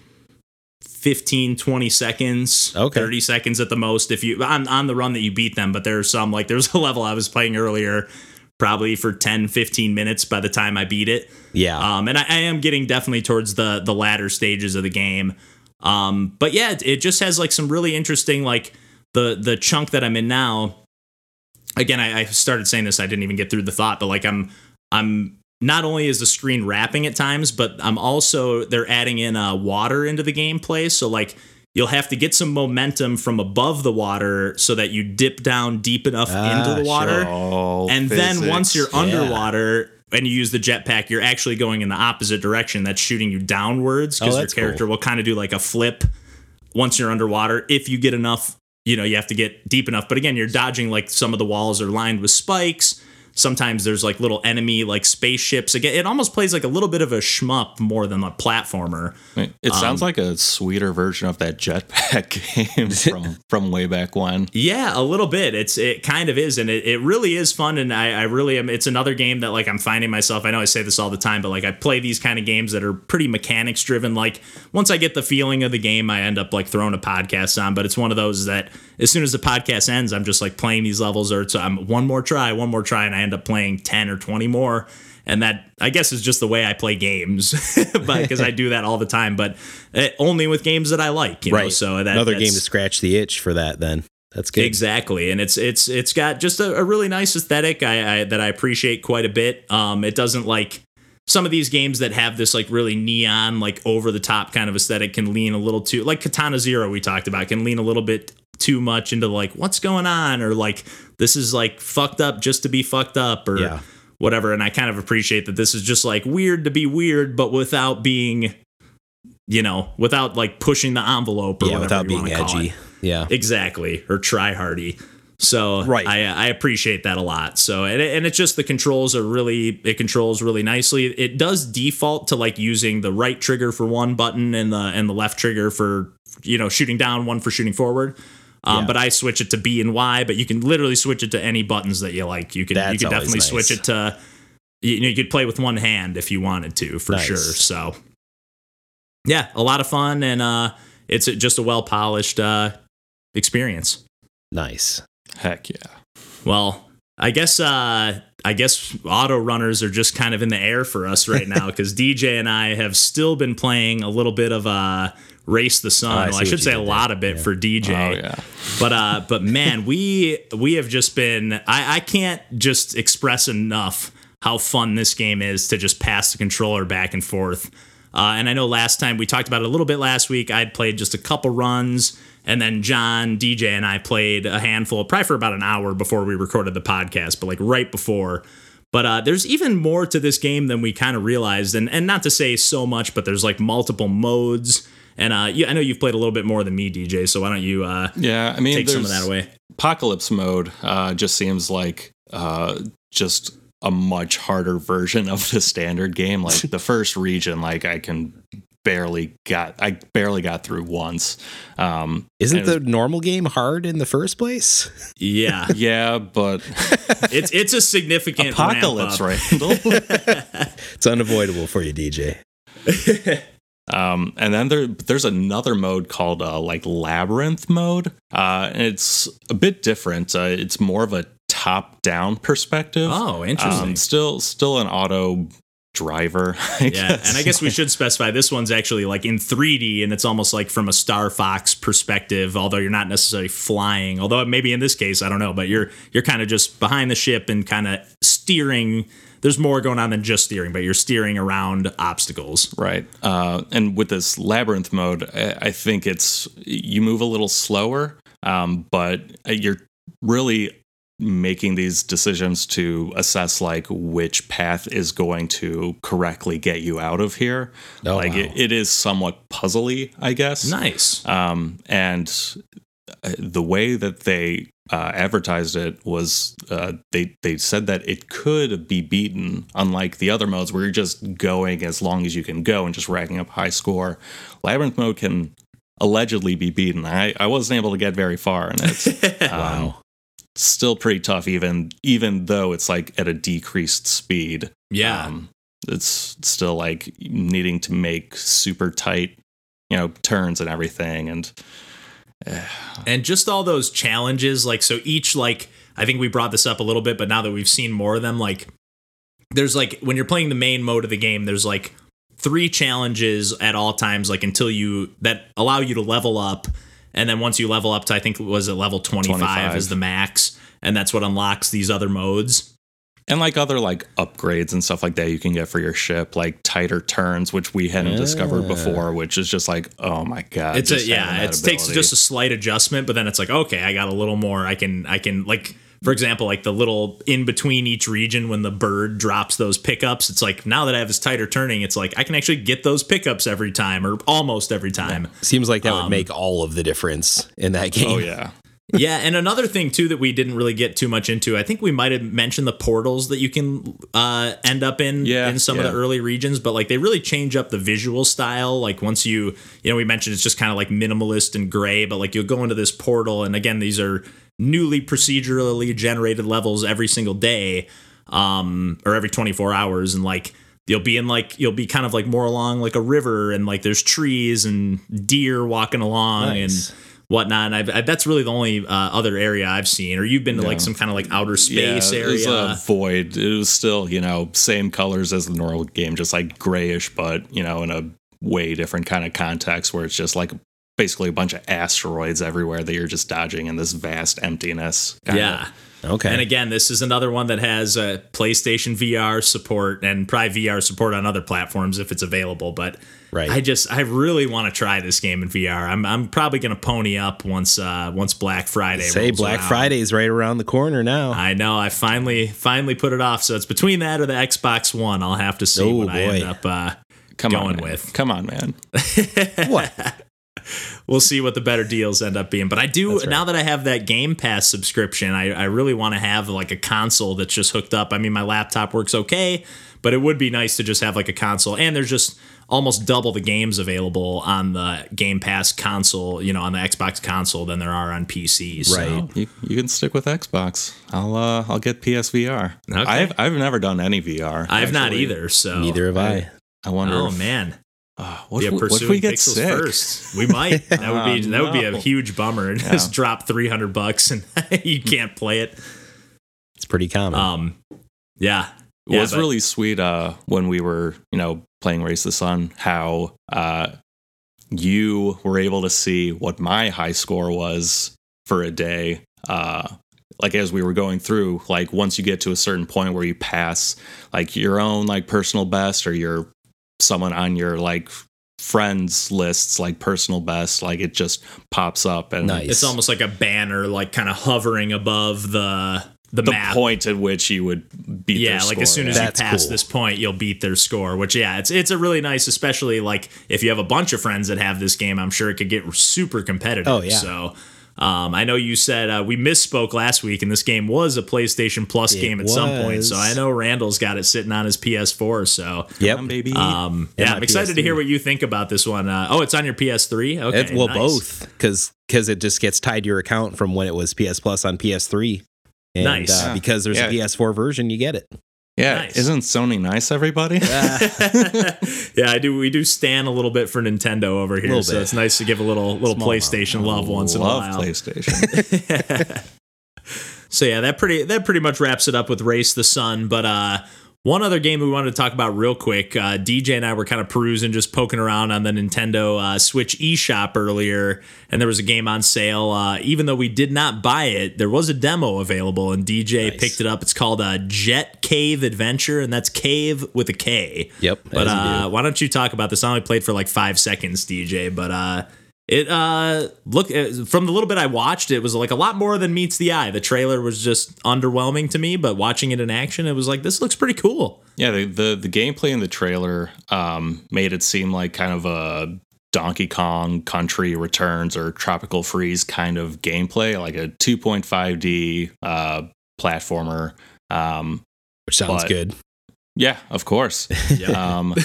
S3: 15 20 seconds
S2: Okay.
S3: 30 seconds at the most if you on, on the run that you beat them but there's some like there's a level i was playing earlier probably for 10 15 minutes by the time i beat it
S2: Yeah.
S3: um, and I, I am getting definitely towards the the latter stages of the game um, but yeah it, it just has like some really interesting like the the chunk that i'm in now again I, I started saying this i didn't even get through the thought but like i'm i'm not only is the screen wrapping at times but i'm also they're adding in uh, water into the gameplay so like you'll have to get some momentum from above the water so that you dip down deep enough
S2: Ah,
S3: into the water
S1: Oh,
S3: and then once you're
S1: physics.
S3: underwater and you use the jetpack, you're actually going in the opposite direction. That's shooting you downwards because
S2: Oh,
S3: your character will kind of do like a flip once you're underwater. If you get enough, you know, you have to get deep enough. But again, you're dodging like some of the walls are lined with spikes. Sometimes there's like little enemy like spaceships. Again, it almost plays like a little bit of a shmup more than a platformer.
S1: It
S3: Um,
S1: sounds like a sweeter version of that jetpack game from from way back when.
S3: Yeah, a little bit. It's it kind of is, and it, it really is fun. And I, I really am. It's another game that like I'm finding myself. I know I say this all the time, but like I play these kind of games that are pretty mechanics driven. Like once I get the feeling of the game, I end up like throwing a podcast on. But it's one of those that as soon as the podcast ends, I'm just like playing these levels, or it's I'm one more try, one more try, and I end up playing ten or twenty more. And that I guess is just the way I play games, because I do that all the time, but uh, only with games that I like, you know.
S2: right.
S3: So that,
S2: Another game to scratch the itch for that. Then that's good.
S3: Exactly, and it's it's it's got just a, a really nice aesthetic I, I that I appreciate quite a bit. Um, it doesn't like some of these games that have this like really neon, like over the top kind of aesthetic can lean a little too like Katana Zero we talked about can lean a little bit too much into like what's going on or like this is like fucked up just to be fucked up or
S2: Yeah.
S3: whatever. And I kind of appreciate that this is just like weird to be weird, but without being, you know, without like pushing the envelope or
S2: Yeah,
S3: whatever
S2: without being edgy. Yeah.
S3: Exactly, or try hardy. So
S2: Right.
S3: I I appreciate that a lot. So and it, and it's just the controls are really it controls really nicely. It does default to like using the right trigger for one button and the and the left trigger for you know shooting down, one for shooting forward. Um,
S2: Yeah.
S3: But I switch it to B and Y. But you can literally switch it to any buttons that you like. You can you can
S2: always
S3: definitely switch it to you, know, you could play with one hand if you wanted to for
S2: Nice.
S3: sure. So yeah, a lot of fun and uh, it's just a well polished uh, experience.
S2: Nice.
S1: Heck yeah.
S3: Well, I guess uh I guess auto runners are just kind of in the air for us right now because DJ and I have still been playing a little bit of uh Race the Sun.
S2: Oh, I
S3: well, I should say a lot
S2: there.
S3: of it
S2: Yeah.
S3: for DJ.
S1: Oh yeah.
S3: But uh but man, we we have just been I, I can't just express enough how fun this game is to just pass the controller back and forth. Uh, and I know last time we talked about it a little bit last week. I'd played just a couple runs, and then John, DJ, and I played a handful, probably for about an hour before we recorded the podcast, but like right before. But uh, there's even more to this game than we kind of realized, and and not to say so much, but there's like multiple modes. And uh, you, I know you've played a little bit more than me, DJ. So why don't you uh,
S1: Yeah, I mean,
S3: take some of that away?
S1: Apocalypse mode uh, just seems like uh, just a much harder version of the standard game. Like the first region, like I can barely got I barely got through once. Um,
S2: Isn't
S1: and
S2: the normal game hard in the first place?
S3: Yeah,
S1: yeah, but
S3: it's it's a significant
S1: Apocalypse,
S3: ramp.
S1: Randall.
S2: It's unavoidable for you, DJ.
S1: Um, and then there there's another mode called uh, like labyrinth mode. Uh, and it's a bit different. Uh, it's more of a top down perspective.
S3: Oh, interesting.
S1: Um, still still an auto driver. I
S3: yeah,
S1: guess.
S3: and I guess we should specify this one's actually like in 3D, and it's almost like from a Star Fox perspective. Although you're not necessarily flying, although maybe in this case, I don't know, but you're you're kind of just behind the ship and kind of steering. There's more going on than just steering, but you're steering around obstacles.
S1: Right. Uh, and with this labyrinth mode, I, I think it's you move a little slower, um, but you're really making these decisions to assess like which path is going to correctly get you out of here.
S2: Oh,
S1: like
S2: wow.
S1: it, it is somewhat puzzly, I guess.
S3: Nice.
S1: Um, and uh, the way that they uh, advertised it was uh, they they said that it could be beaten, unlike the other modes where you're just going as long as you can go and just racking up high score. Labyrinth mode can allegedly be beaten. I, I wasn't able to get very far, and it's um,
S2: Wow.
S1: still pretty tough, even even though it's like at a decreased speed.
S3: Yeah.
S1: Um, it's still like needing to make super tight, you know, turns and everything, and
S3: and just all those challenges like so each like i think we brought this up a little bit but now that we've seen more of them like there's like when you're playing the main mode of the game there's like three challenges at all times like until you that allow you to level up. And then once you level up to i think was it level 25,
S1: 25.
S3: is the max. And that's what unlocks these other modes
S1: and like other like upgrades and stuff like that you can get for your ship, like tighter turns, which we hadn't discovered before, which is just like, oh my god,
S3: it's a
S1: just
S3: yeah it takes just a slight adjustment but then it's like okay i got a little more i can i can like for example like the little in between each region when the bird drops those pickups it's like now that i have this tighter turning it's like i can actually get those pickups every time or almost every time.
S2: Seems like that would
S3: Um,
S2: make all of the difference in that game.
S1: oh yeah,
S3: yeah and another thing too that we didn't really get too much into i think we might have mentioned the portals that you can uh, end up in
S1: Yeah,
S3: in some of the early regions but like they really change up the visual style. Like once you you know we mentioned it's just kind of like minimalist and gray but like you'll go into this portal and again these are newly procedurally generated levels every single day um or every 24 hours and like you'll be in like you'll be kind of like more along like a river and like there's trees and deer walking along
S2: Nice.
S3: and whatnot. And I've, I, that's really the only uh, other area I've seen. Or you've been to like some kind of like outer space
S1: yeah, It was
S3: area.
S1: a void. It was still you know same colors as the normal game, just like grayish, but you know in a way different kind of context where it's just like basically a bunch of asteroids everywhere that you're just dodging in this vast emptiness.
S3: yeah.
S2: Okay.
S3: And again, this is another one that has uh, PlayStation VR support and probably VR support on other platforms if it's available. But
S2: Right.
S3: I just I really want to try this game in VR. I'm I'm probably gonna pony up once uh once Black Friday.
S2: Say
S3: rolls
S2: Black
S3: around.
S2: Friday's right around the corner now.
S3: I know. I finally finally put it off. So it's between that or the Xbox One. I'll have to see
S2: Oh,
S3: what I end
S2: boy.
S3: up uh,
S1: Come
S3: going
S1: on, man.
S3: with.
S1: Come on, man.
S2: what?
S3: We'll see what the better deals end up being. But I do
S2: right.
S3: now that I have that Game Pass subscription, I, I really want to have like a console that's just hooked up. I mean, my laptop works okay, but it would be nice to just have like a console. And there's just almost double the games available on the Game Pass console, you know, on the Xbox console than there are on PC. So.
S2: Right.
S1: You, you can stick with Xbox. I'll uh, I'll get PSVR.
S3: Okay.
S1: I've I've never done any VR.
S3: I've not either. So
S2: Neither have I.
S1: I wonder.
S3: Oh
S1: if,
S3: man.
S1: Uh, what,
S3: Yeah,
S1: if, we- what if
S3: pursuing
S1: we get
S3: pixels
S1: sick?
S3: first. We might. That would be
S1: Oh,
S3: that would be a huge bummer. And just drop three hundred bucks and you can't play it.
S2: It's pretty common.
S3: Um, yeah,
S1: It
S3: Yeah,
S1: was
S3: but-
S1: really sweet uh, when we were, you know, playing Race the Sun, how uh, you were able to see what my high score was for a day. Uh, like as we were going through, like once you get to a certain point where you pass like your own like personal best or your someone on your like friends lists like personal best, like it just pops up and
S2: Nice.
S3: it's almost like a banner, like kind of hovering above the the,
S1: the
S3: map.
S1: point at which you would beat
S3: yeah,
S1: their
S3: like as soon as
S1: yeah.
S3: you pass
S2: cool.
S3: this point, you'll beat their score. Which yeah, it's it's a really nice, especially like if you have a bunch of friends that have this game. I'm sure it could get super competitive.
S2: Oh, yeah.
S3: So. Um, I know you said uh, we misspoke last week, and this game was a PlayStation Plus
S2: It
S3: game at some point. So I know Randall's got it sitting on his PS4. So
S2: yep.
S1: Come on, baby.
S3: Um,
S2: And
S3: yeah, I'm excited to
S2: PS3.
S3: hear what you think about this one. Uh, oh, it's on your PS3. Okay,
S2: It- well,
S3: nice.
S2: both because it just gets tied to your account from when it was PS Plus on PS3. And
S3: Nice.
S2: uh,
S1: Yeah.
S2: because there's
S1: Yeah.
S2: a PS4 version, you get it.
S1: Yeah,
S3: nice.
S1: isn't Sony nice, everybody?
S3: yeah, I do. We do stand a little bit for Nintendo over here, so it's nice to give a little little
S2: Small
S3: PlayStation love once in a
S1: Love
S3: while.
S1: PlayStation.
S3: So yeah, that pretty that pretty much wraps it up with Race the Sun. But uh, One other game we wanted to talk about real quick. Uh, DJ and I were kind of perusing, just poking around on the Nintendo uh, Switch eShop earlier, and there was a game on sale. Uh, even though we did not buy it, there was a demo available, and DJ
S2: Nice.
S3: picked it up. It's called uh, JetKave Adventure, and that's cave with a K.
S2: Yep,
S3: But uh, why don't you talk about this? I only played for like five seconds, DJ, but uh, it uh look uh, from the little bit I watched, it was like a lot more than meets the eye. The trailer was just underwhelming to me, but watching it in action, it was like this looks pretty cool.
S1: Yeah, the, the the gameplay in the trailer um, made it seem like kind of a Donkey Kong Country Returns or Tropical Freeze kind of gameplay, like a 2.5D uh, platformer. Um,
S2: Which sounds
S1: but-
S2: good.
S1: Yeah, of course. um,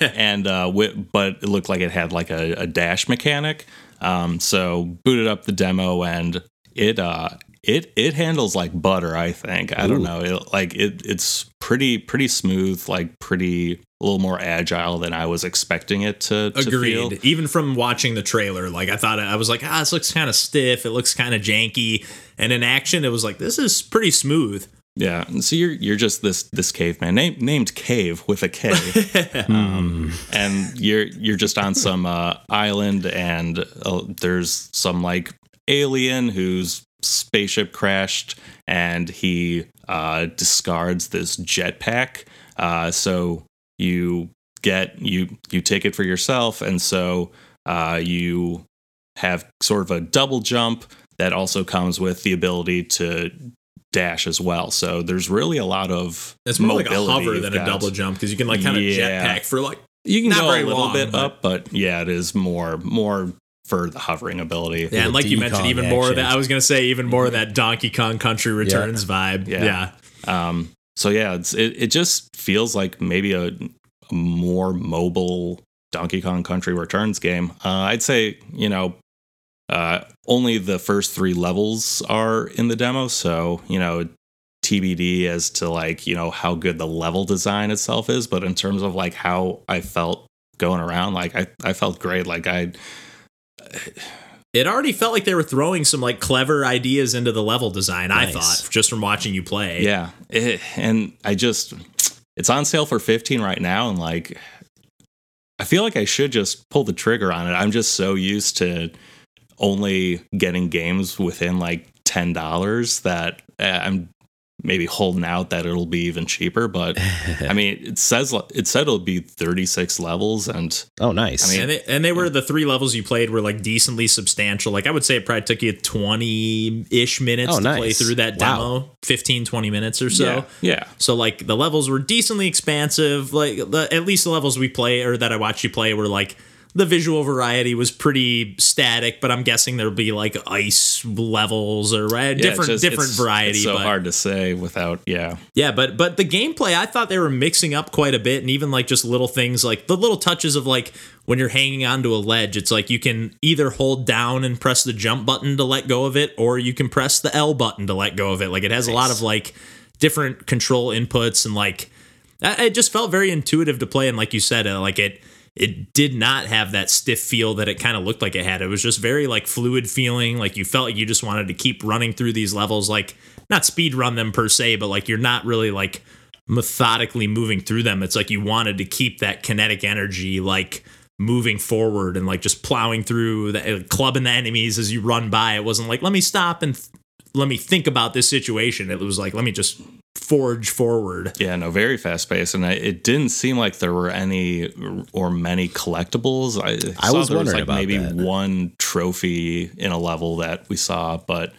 S1: and uh, but it looked like it had like a, a dash mechanic. Um, so booted up the demo and it uh, it it handles like butter. I think I don't know. It, like it it's pretty pretty smooth. Like pretty a little more agile than I was expecting it to. to feel.
S3: Agreed. Even from watching the trailer, like I thought, I was like, ah, this looks kind of stiff. It looks kind of janky. And in action, it was like, this is pretty smooth.
S1: Yeah. And so you're you're just this this caveman named named Cave with a K. um, and you're you're just on some uh, island, and uh, there's some like alien whose spaceship crashed, and he uh, discards this jetpack. Uh, so you get you you take it for yourself, and so uh, you have sort of a double jump that also comes with the ability to dash as well. So there's really a lot of
S3: It's more like a hover than a double jump because you can like kind of
S1: Yeah.
S3: jetpack for like
S1: You can
S3: Not
S1: go a little
S3: long,
S1: bit
S3: but-
S1: up, but yeah, it is more more for the hovering ability.
S3: Yeah, and like you mentioned,
S2: Kong
S3: even more that. I was gonna say even more of that Donkey Kong Country Returns vibe.
S1: Yeah.
S3: Yeah.
S1: Um, so yeah, it's it, it just feels like maybe a, a more mobile Donkey Kong Country Returns game. Uh, I'd say you know uh, only the first three levels are in the demo, so you know TBD as to like you know how good the level design itself is. But in terms of like how I felt going around, like I I felt great. Like I
S3: It already felt like they were throwing some like clever ideas into the level design. I thought just from watching you play.
S1: Yeah, it, and I just it's on sale for 15 right now and like I feel like I should just pull the trigger on it. I'm just so used to only getting games within like $10 that uh, I'm maybe holding out that it'll be even cheaper, but I mean, it says it said it'll be 36 levels and
S2: oh, nice.
S1: I mean-
S3: And they, and they were the three levels you played were like decently substantial. Like I would say it probably took you 20 ish minutes
S2: Oh,
S3: to play through that
S2: Wow.
S3: demo, 15, 20 minutes or so.
S1: yeah, yeah.
S3: So like the levels were decently expansive. Like the at least the levels we play or that I watched you play were like the visual variety was pretty static, but I'm guessing there'll be like ice levels or right,
S1: Yeah,
S3: different
S1: just-
S3: different
S1: it's-
S3: variety.
S1: It's so
S3: but
S1: hard to say without, yeah.
S3: yeah, but but the gameplay, I thought they were mixing up quite a bit, and even like just little things like the little touches of like when you're hanging onto a ledge, it's like you can either hold down and press the jump button to let go of it, or you can press the L button to let go of it. Like it has a lot of like different control inputs, and like it just felt very intuitive to play. And like you said, uh, like it it did not have that stiff feel that it kind of looked like it had. It was just very like fluid feeling. Like you felt like you just wanted to keep running through these levels, like not speed run them per se, but like you're not really like methodically moving through them. It's like you wanted to keep that kinetic energy like moving forward and like just plowing through the uh, clubbing the enemies as you run by. It wasn't like let me stop and th- let me think about this situation. It was like let me just forge forward.
S1: Yeah, no, very fast paced, and I, it didn't seem like there were any or many collectibles. I,
S2: I
S1: saw
S2: was
S1: there
S2: wondering
S1: like
S2: about
S1: maybe
S2: that.
S1: one trophy in a level that we saw, but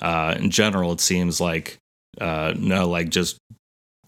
S1: uh, in general, it seems like uh, no, like just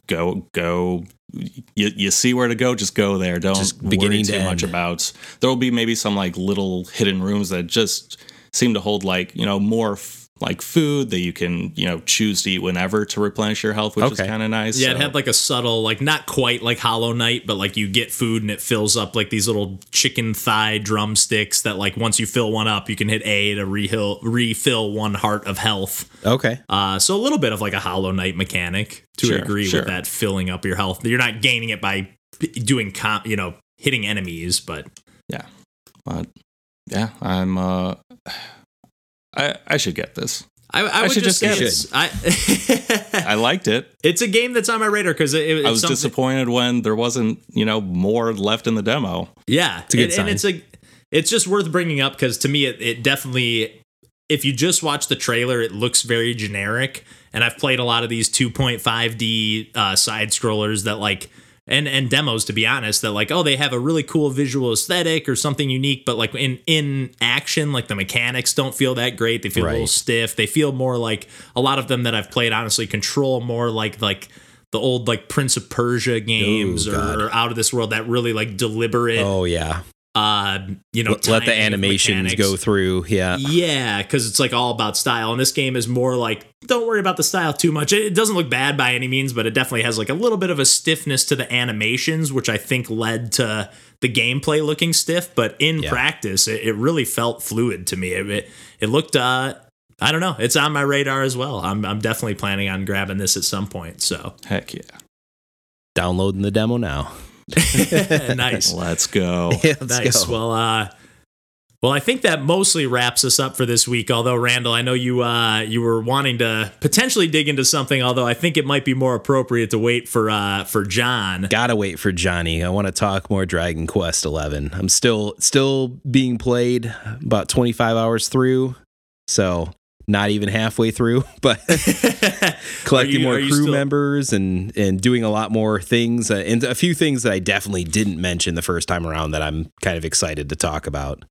S1: go go. You, you see where to go, just go there. Don't
S2: Just
S1: worry too
S2: to
S1: much about. There will be maybe some like little hidden rooms that just seem to hold like you know more. F- like food that you can, you know, choose to eat whenever to replenish your health, which is kind of nice.
S3: Yeah, it had like a subtle, like not quite like Hollow Knight, but like you get food and it fills up like these little chicken thigh drumsticks that like once you fill one up, you can hit A to refill refill one heart of health.
S2: okay.
S3: Uh, so a little bit of like a Hollow Knight mechanic to
S1: Sure,
S3: agree
S1: sure.
S3: with that filling up your health. You're not gaining it by doing comp, you know, hitting enemies, but
S1: yeah but yeah i'm uh i i should get this
S3: I, I, would
S1: should
S3: just
S2: get
S3: it's, I
S1: I liked it.
S3: it's a game that's on my radar because it, it's
S1: I was
S3: something-
S1: disappointed when there wasn't, you know, more left in the demo.
S3: Yeah,
S2: a good
S3: and,
S2: sign.
S3: and it's a it's just worth bringing up because to me it, it definitely if you just watch the trailer it looks very generic and I've played a lot of these 2.5D uh, side scrollers that like and and demos to be honest that like oh they have a really cool visual aesthetic or something unique but like in in action like the mechanics don't feel that great they feel a little stiff they feel more like a lot of them that I've played honestly control more like like the old like Prince of Persia games
S2: God.
S3: or, or out of this world that really like deliberate
S2: Oh yeah.
S3: Uh you know
S2: Let, the animations go through. Yeah.
S3: yeah because it's like all about style and this game is more like don't worry about the style too much it, it doesn't look bad by any means but it definitely has like a little bit of a stiffness to the animations which i think led to the gameplay looking stiff but in
S2: Yeah.
S3: practice it, it really felt fluid to me it, it, it looked uh I don't know. It's on my radar as well. I'm, I'm definitely planning on grabbing this at some point. So
S1: Heck yeah.
S2: Downloading the demo now.
S3: nice.
S1: Let's go.
S2: Yeah, let's
S3: nice.
S2: go.
S3: Well, uh, well, I think that mostly wraps us up for this week. Although Randall, I know you uh, you were wanting to potentially dig into something. Although I think it might be more appropriate to wait for uh, for John.
S2: Gotta wait for Johnny. I want to talk more Dragon Quest Eleven. I'm still still being played about 25 hours through, so not even halfway through, but collecting
S3: you-
S2: more crew
S3: still-
S2: members and and doing a lot more things uh, and a few things that I definitely didn't mention the first time around that I'm kind of excited to talk about.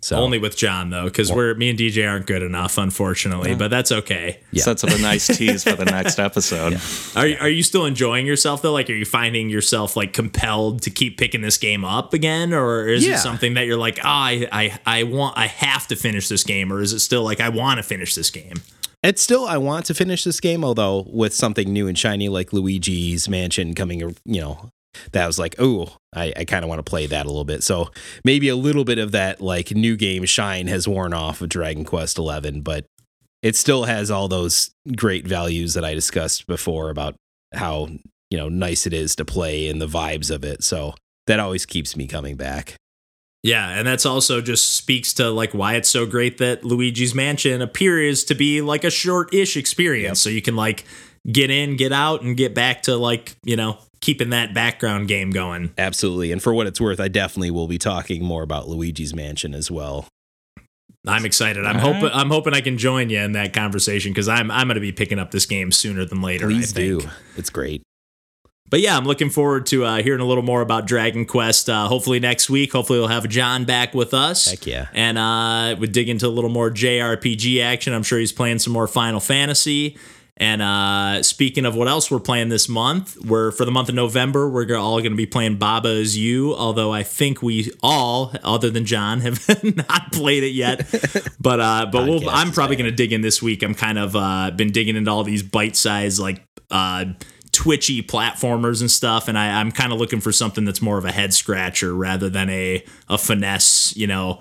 S2: So
S3: Only with John though, because we're me and DJ aren't good enough, unfortunately. But that's okay.
S2: Yeah.
S1: Sets up a nice tease for the next episode.
S3: Are you- are you still enjoying yourself though? Like, are you finding yourself like compelled to keep picking this game up again, or is
S2: Yeah.
S3: it something that you're like, oh, I I I want I have to finish this game, or is it still like I want to finish this game?
S2: It's still I want to finish this game, although with something new and shiny like Luigi's Mansion coming, you know, that was like, oh, I, I kind of want to play that a little bit. So maybe a little bit of that like new game shine has worn off of Dragon Quest Eleven, but it still has all those great values that I discussed before about how you know nice it is to play and the vibes of it. So that always keeps me coming back.
S3: Yeah, and that's also just speaks to like why it's so great that Luigi's Mansion appears to be like a short-ish experience. So you can like get in, get out, and get back to like, you know, keeping that background game going.
S2: Absolutely, and for what it's worth, I definitely will be talking more about Luigi's Mansion as well.
S3: I'm excited. I'm
S1: All
S3: hoping
S1: right.
S3: I'm hoping I can join you in that conversation because I'm I'm gonna be picking up this game sooner than later.
S2: Please
S3: I think.
S2: do. It's great.
S3: But yeah, I'm looking forward to uh, hearing a little more about Dragon Quest. Uh, hopefully next week. Hopefully we'll have John back with us.
S2: Heck yeah.
S3: And uh, we dig into a little more JRPG action. I'm sure he's playing some more Final Fantasy. And uh, speaking of what else we're playing this month, we're for the month of November, we're all going to be playing Baba is You. Although I think we all, other than John, have not played it yet. But uh, but we'll, I'm probably going to dig in this week. I'm kind of uh, been digging into all these bite sized like uh, twitchy platformers and stuff, and I, I'm kind of looking for something that's more of a head scratcher rather than a a finesse, you know,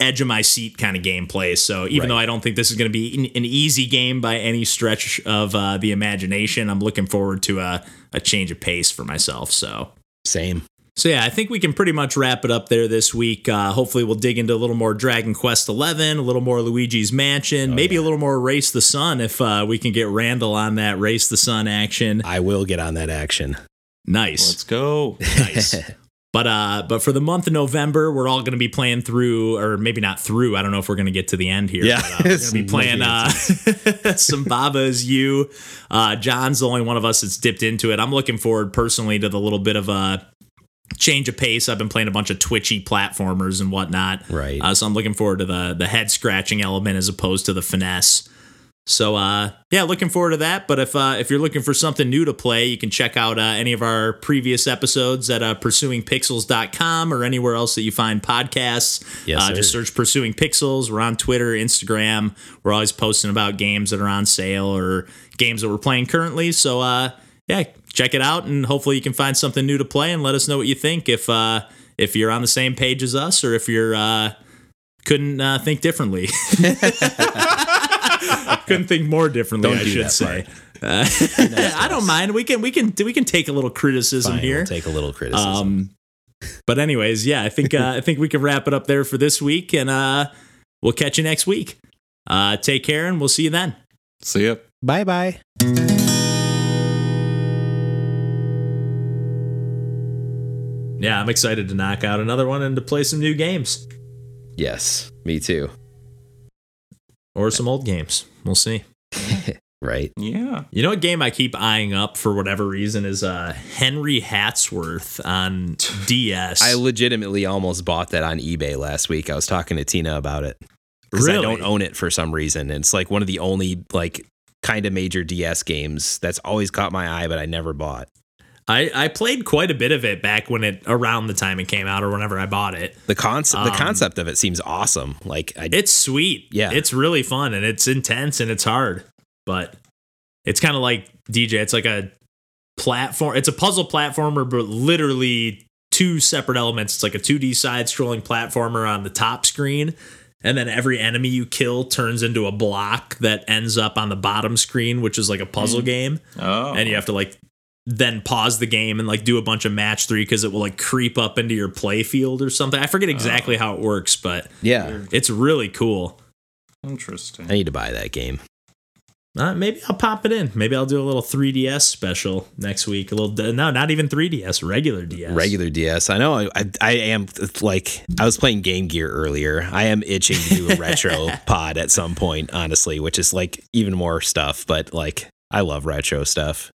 S3: edge of my seat kind of gameplay. So even
S2: Right.
S3: though I don't think this is going to be an, an easy game by any stretch of uh, the imagination, I'm looking forward to a, a change of pace for myself. So.
S2: Same.
S3: So yeah, I think we can pretty much wrap it up there this week. Uh, hopefully, we'll dig into a little more Dragon Quest XI, a little more Luigi's Mansion, maybe a little more Race the Sun if uh, we can get Randall on that Race the Sun action.
S2: I will get on that action.
S3: Nice,
S1: Let's go.
S3: nice. But uh, but for the month of November, we're all going to be playing through, or maybe not through. I don't know if we're going to get to the end here.
S2: Yeah.
S3: but, uh, we're going to be playing uh, some Baba is you. Uh, John's the only one of us that's dipped into it. I'm looking forward personally to the little bit of a change of pace. I've been playing a bunch of twitchy platformers and whatnot.
S2: Right.
S3: Uh, so I'm looking forward to the the head scratching element as opposed to the finesse. So uh, yeah, looking forward to that. But if uh, if you're looking for something new to play, you can check out uh, any of our previous episodes at uh, pursuingpixels.com or anywhere else that you find podcasts.
S2: Yes,
S3: uh, just search Pursuing Pixels. We're on Twitter, Instagram. We're always posting about games that are on sale or games that we're playing currently. So uh, yeah, check it out and hopefully you can find something new to play and let us know what you think if uh, if you're on the same page as us or if you're uh, couldn't uh, think differently. Couldn't think more differently.
S2: Don't
S3: I
S2: do
S3: should say. Uh, I don't mind. We can we can we can take a little criticism
S2: Fine,
S3: here.
S2: We'll take a little criticism.
S3: Um, but anyways, yeah, I think uh, I think we can wrap it up there for this week, and uh, we'll catch you next week. Uh, take care, and we'll see you then.
S1: See ya.
S2: Bye bye.
S3: yeah, I'm excited to knock out another one and to play some new games.
S2: Yes, me too
S3: or some old games. We'll see.
S2: Right.
S1: Yeah.
S3: You know what game I keep eyeing up for whatever reason is uh Henry Hatsworth on DS.
S2: I legitimately almost bought that on eBay last week. I was talking to Tina about it because I don't own it for some reason. And it's like one of the only like kind of major DS games that's always caught my eye, but I never bought.
S3: I, I played quite a bit of it back when it around the time it came out or whenever I bought it.
S2: The concept, the
S3: Um,
S2: concept of it seems awesome. Like I,
S3: It's sweet.
S2: Yeah.
S3: It's really fun and it's intense and it's hard. But it's kind of like DJ. It's like a platform. It's a puzzle platformer, but literally two separate elements. It's like a 2D side scrolling platformer on the top screen. And then every enemy you kill turns into a block that ends up on the bottom screen, which is like a puzzle game.
S1: Oh.
S3: And you have to like then pause the game and like do a bunch of match three because it will like creep up into your play field or something. I forget exactly how it works, but
S2: yeah,
S3: it's really cool.
S1: Interesting.
S2: I need to buy that game.
S3: Uh, maybe I'll pop it in. Maybe I'll do a little 3DS special next week. A little no, not even 3DS, regular DS.
S2: Regular DS. I know. I, I, I am like I was playing Game Gear earlier. I am itching to do a retro pod at some point, honestly, which is like even more stuff. But like I love retro stuff.